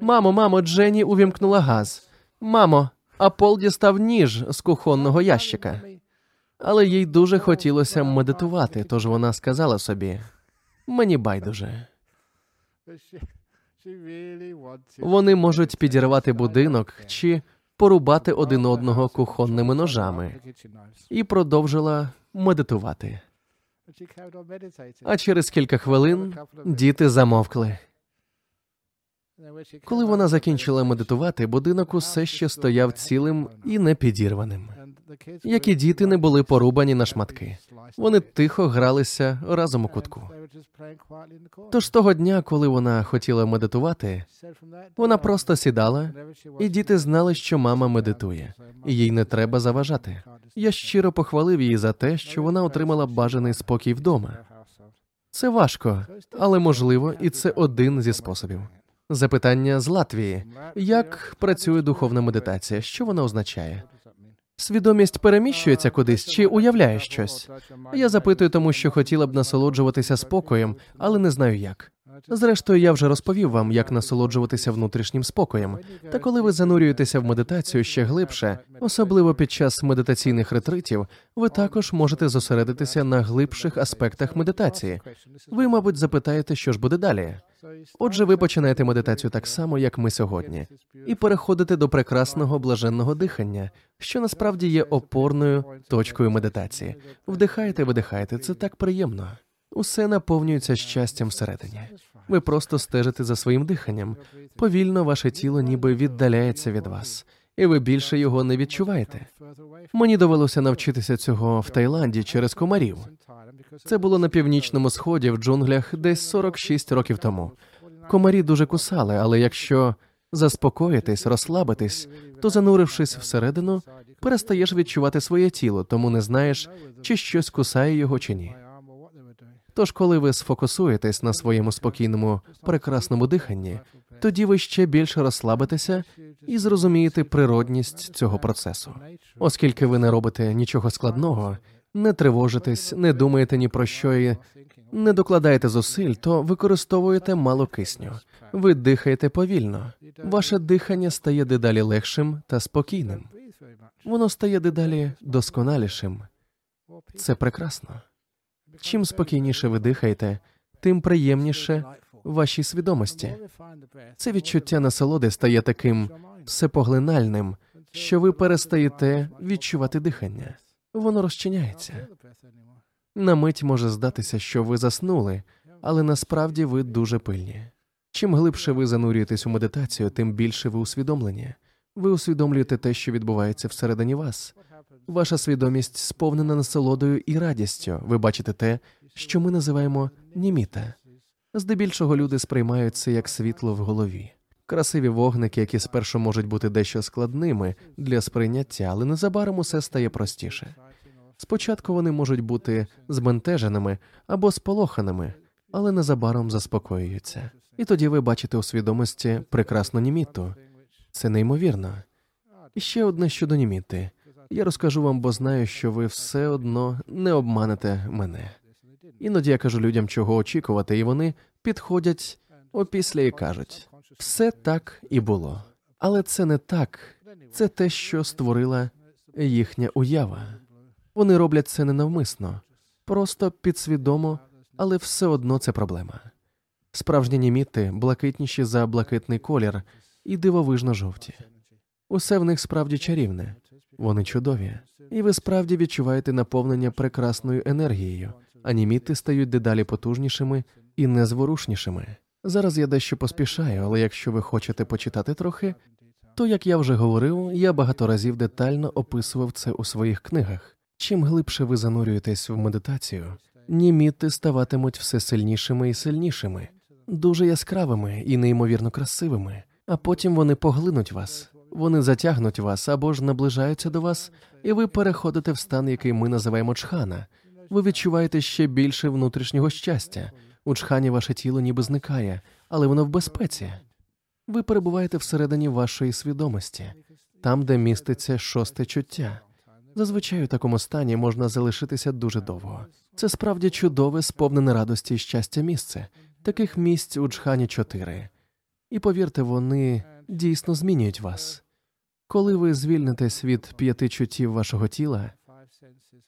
Мамо, мамо, Дженні увімкнула газ. Мамо, а Пол дістав ніж з кухонного ящика. Але їй дуже хотілося медитувати, тож вона сказала собі: мені байдуже. Вони можуть підірвати будинок чи порубати один одного кухонними ножами, і продовжила медитувати. А через кілька хвилин діти замовкли. Коли вона закінчила медитувати, будинок усе ще стояв цілим і непідірваним. Як і діти не були порубані на шматки. Вони тихо гралися разом у кутку. Тож того дня, коли вона хотіла медитувати, вона просто сідала, і діти знали, що мама медитує, і їй не треба заважати. Я щиро похвалив її за те, що вона отримала бажаний спокій вдома. Це важко, але можливо, і це один зі способів. Запитання з Латвії: як працює духовна медитація? Що вона означає? Свідомість переміщується кудись чи уявляє щось. Я запитую, тому що хотіла б насолоджуватися спокоєм, але не знаю як. Зрештою, я вже розповів вам, як насолоджуватися внутрішнім спокоєм. Та коли ви занурюєтеся в медитацію ще глибше, особливо під час медитаційних ретритів, ви також можете зосередитися на глибших аспектах медитації. Ви, мабуть, запитаєте, що ж буде далі. Отже, ви починаєте медитацію так само, як ми сьогодні, і переходите до прекрасного блаженного дихання, що насправді є опорною точкою медитації. Вдихаєте, видихаєте, це так приємно. Усе наповнюється щастям всередині. Ви просто стежите за своїм диханням. Повільно ваше тіло ніби віддаляється від вас, і ви більше його не відчуваєте. Мені довелося навчитися цього в Таїланді через комарів. Це було на північному сході в джунглях десь 46 років тому. Комарі дуже кусали, але якщо заспокоїтись, розслабитись, то занурившись всередину, перестаєш відчувати своє тіло, тому не знаєш, чи щось кусає його чи ні. Тож, коли ви сфокусуєтесь на своєму спокійному, прекрасному диханні, тоді ви ще більше розслабитеся і зрозумієте природність цього процесу, оскільки ви не робите нічого складного, не тривожитесь, не думаєте ні про що і не докладаєте зусиль, то використовуєте мало кисню. Ви дихаєте повільно. Ваше дихання стає дедалі легшим та спокійним. Воно стає дедалі досконалішим. Це прекрасно. Чим спокійніше ви дихаєте, тим приємніше вашій свідомості. Це відчуття насолоди стає таким всепоглинальним, що ви перестаєте відчувати дихання. Воно розчиняється. На мить може здатися, що ви заснули, але насправді ви дуже пильні. Чим глибше ви занурюєтесь у медитацію, тим більше ви усвідомлені. Ви усвідомлюєте те, що відбувається всередині вас. Ваша свідомість сповнена насолодою і радістю. Ви бачите те, що ми називаємо німіта. Здебільшого люди сприймають це як світло в голові, красиві вогники, які спершу можуть бути дещо складними для сприйняття, але незабаром усе стає простіше. Спочатку вони можуть бути збентеженими або сполоханими, але незабаром заспокоюються. І тоді ви бачите у свідомості прекрасну німіту. Це неймовірно. І ще одне щодо німіти. Я розкажу вам, бо знаю, що ви все одно не обманете мене. Іноді я кажу людям, чого очікувати, і вони підходять опісля і кажуть: все так і було. Але це не так, це те, що створила їхня уява. Вони роблять це ненавмисно, просто підсвідомо, але все одно це проблема. Справжні німіти блакитніші за блакитний колір і дивовижно жовті. Усе в них справді чарівне, вони чудові, і ви справді відчуваєте наповнення прекрасною енергією, а німіти стають дедалі потужнішими і незворушнішими. Зараз я дещо поспішаю, але якщо ви хочете почитати трохи, то як я вже говорив, я багато разів детально описував це у своїх книгах. Чим глибше ви занурюєтесь в медитацію, німіти ставатимуть все сильнішими і сильнішими, дуже яскравими і неймовірно красивими, а потім вони поглинуть вас, вони затягнуть вас або ж наближаються до вас, і ви переходите в стан, який ми називаємо чхана. Ви відчуваєте ще більше внутрішнього щастя. У чхані ваше тіло ніби зникає, але воно в безпеці. Ви перебуваєте всередині вашої свідомості, там, де міститься шосте чуття. Зазвичай у такому стані можна залишитися дуже довго. Це справді чудове, сповнене радості і щастя місце. Таких місць у Джхані чотири. І повірте, вони дійсно змінюють вас. Коли ви звільнитесь від п'яти чуттів вашого тіла,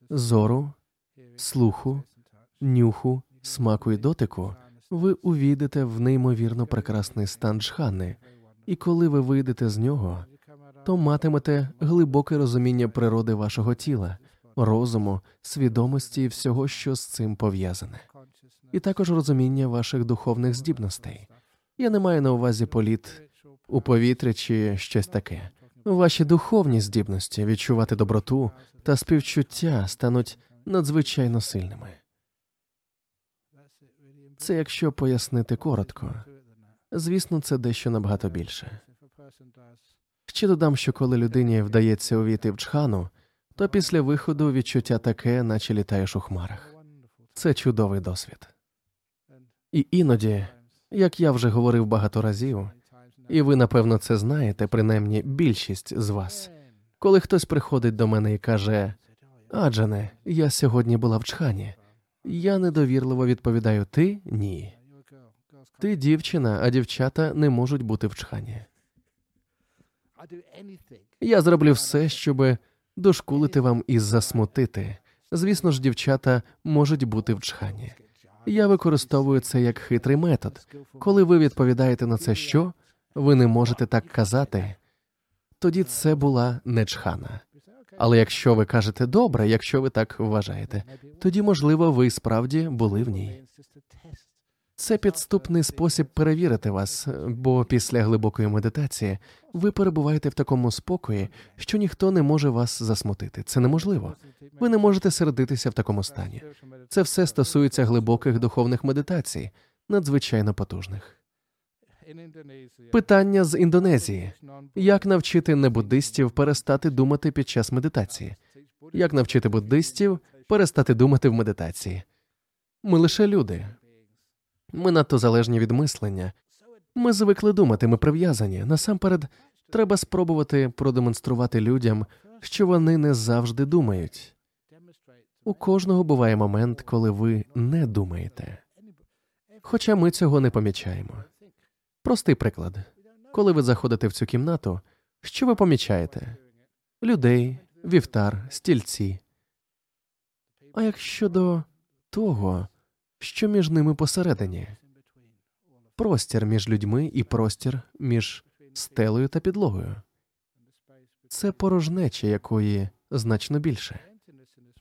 зору, слуху, нюху, смаку і дотику, ви увійдете в неймовірно прекрасний стан джхани, і коли ви вийдете з нього, то матимете глибоке розуміння природи вашого тіла, розуму, свідомості і всього, що з цим пов'язане, і також розуміння ваших духовних здібностей. Я не маю на увазі політ у повітрі чи щось таке. Ваші духовні здібності відчувати доброту та співчуття стануть надзвичайно сильними. Це якщо пояснити коротко. Звісно, це дещо набагато більше. Ще додам, що коли людині вдається увійти в джхану, то після виходу відчуття таке, наче літаєш у хмарах. Це чудовий досвід. І іноді, як я вже говорив багато разів, і ви напевно це знаєте, принаймні більшість з вас. Коли хтось приходить до мене і каже Аджане, я сьогодні була в чхані, я недовірливо відповідаю: Ти ні. Ти дівчина, а дівчата не можуть бути в чхані. Я зроблю все, щоб дошкулити вам і засмутити. Звісно ж, дівчата можуть бути в чхані. Я використовую це як хитрий метод. Коли ви відповідаєте на це, що ви не можете так казати, тоді це була не чхана. Але якщо ви кажете добре, якщо ви так вважаєте, тоді, можливо, ви справді були в ній. Це підступний спосіб перевірити вас, бо після глибокої медитації ви перебуваєте в такому спокої, що ніхто не може вас засмутити. Це неможливо. Ви не можете сердитися в такому стані. Це все стосується глибоких духовних медитацій, надзвичайно потужних. Питання з Індонезії: як навчити небуддистів перестати думати під час медитації? Як навчити буддистів перестати думати в медитації? Ми лише люди. Ми надто залежні від мислення. Ми звикли думати, ми прив'язані. Насамперед, треба спробувати продемонструвати людям, що вони не завжди думають. У кожного буває момент, коли ви не думаєте. Хоча ми цього не помічаємо. Простий приклад. Коли ви заходите в цю кімнату, що ви помічаєте? Людей, вівтар, стільці. А як щодо того, що між ними посередині? Простір між людьми і простір між стелею та підлогою. Це порожнеча, якої значно більше.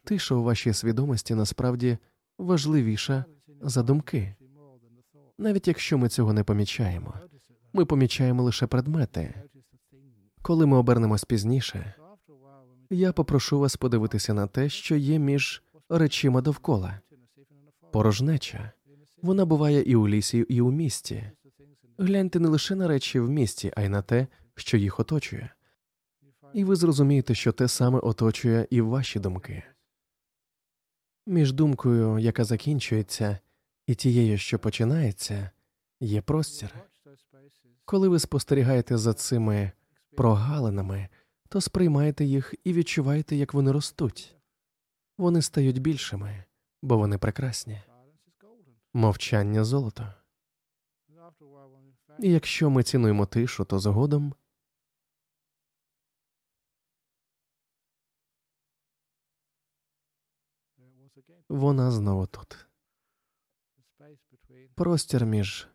Тиша у вашій свідомості насправді важливіша за думки навіть якщо ми цього не помічаємо, ми помічаємо лише предмети. Коли ми обернемось пізніше, я попрошу вас подивитися на те, що є між речима довкола. Порожнеча вона буває і у лісі, і у місті. Гляньте не лише на речі в місті, а й на те, що їх оточує. І ви зрозумієте, що те саме оточує і ваші думки. Між думкою, яка закінчується, і тією, що починається, є простір. Коли ви спостерігаєте за цими прогалинами, то сприймаєте їх і відчуваєте, як вони ростуть. Вони стають більшими, бо вони прекрасні. Мовчання золото. І якщо ми цінуємо тишу, то згодом вона знову тут простір між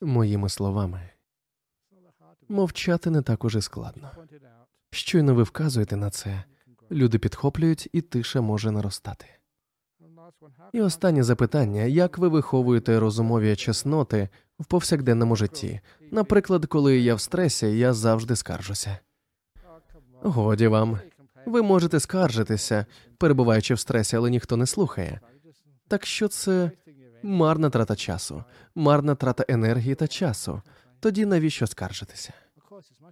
моїми словами. Мовчати не так уже складно. Щойно ви вказуєте на це, люди підхоплюють, і тиша може наростати. І останнє запитання: як ви виховуєте розумові чесноти в повсякденному житті? Наприклад, коли я в стресі, я завжди скаржуся. Годі вам, ви можете скаржитися, перебуваючи в стресі, але ніхто не слухає. Так що це марна трата часу, марна трата енергії та часу. Тоді навіщо скаржитися?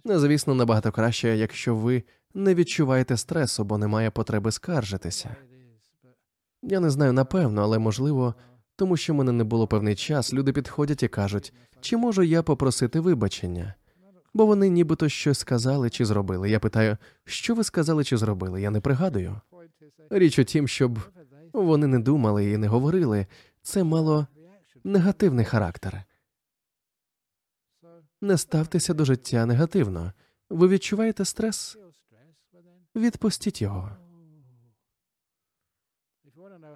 Звісно, набагато краще, якщо ви не відчуваєте стресу, бо немає потреби скаржитися. Я не знаю напевно, але можливо, тому що в мене не було певний час, люди підходять і кажуть, чи можу я попросити вибачення? Бо вони нібито щось сказали чи зробили. Я питаю, що ви сказали чи зробили? Я не пригадую. Річ у тім, щоб вони не думали і не говорили, це мало негативний характер. Не ставтеся до життя негативно. Ви відчуваєте стрес? Відпустіть його.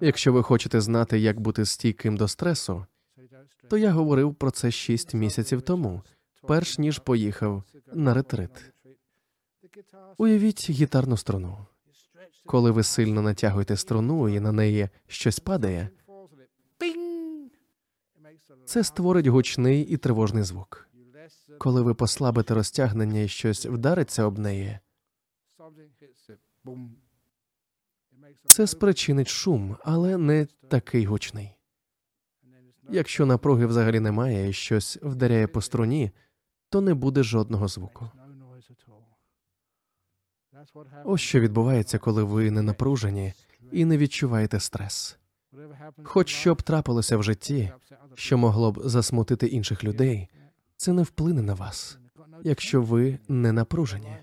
Якщо ви хочете знати, як бути стійким до стресу, то я говорив про це шість місяців тому, перш ніж поїхав на ретрит. Уявіть гітарну струну. Коли ви сильно натягуєте струну і на неї щось падає, це створить гучний і тривожний звук. Коли ви послабите розтягнення і щось вдариться об неї, це спричинить шум, але не такий гучний. Якщо напруги взагалі немає і щось вдаряє по струні, то не буде жодного звуку. Ось що відбувається, коли ви не напружені і не відчуваєте стрес. Хоч що б трапилося в житті, що могло б засмутити інших людей, це не вплине на вас, якщо ви не напружені.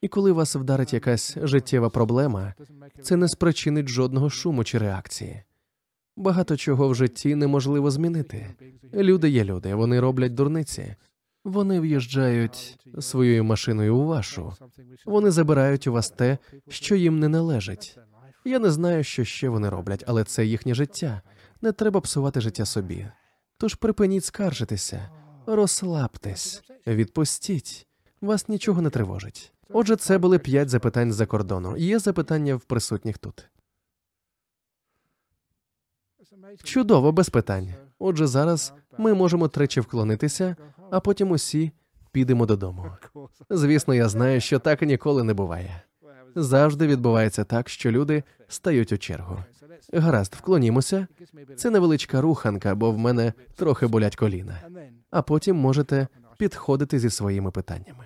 І коли вас вдарить якась життєва проблема, це не спричинить жодного шуму чи реакції. Багато чого в житті неможливо змінити. Люди є люди, вони роблять дурниці. Вони в'їжджають своєю машиною у вашу. Вони забирають у вас те, що їм не належить. Я не знаю, що ще вони роблять, але це їхнє життя. Не треба псувати життя собі. Тож припиніть скаржитися, розслабтесь, відпустіть. Вас нічого не тривожить. Отже, це були п'ять запитань з-за кордону. Є запитання в присутніх тут. Чудово, без питань. Отже, зараз ми можемо тричі вклонитися, а потім усі підемо додому. Звісно, я знаю, що так ніколи не буває. Завжди відбувається так, що люди стають у чергу. Гаразд, вклонімося. Це невеличка руханка, бо в мене трохи болять коліна. А потім можете підходити зі своїми питаннями.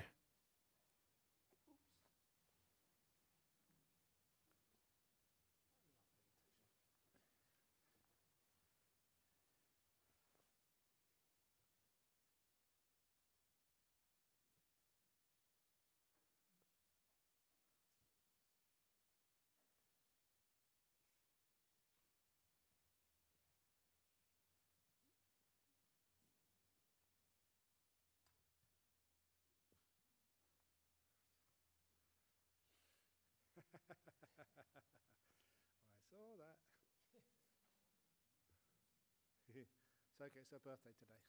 Okay, it's her birthday today.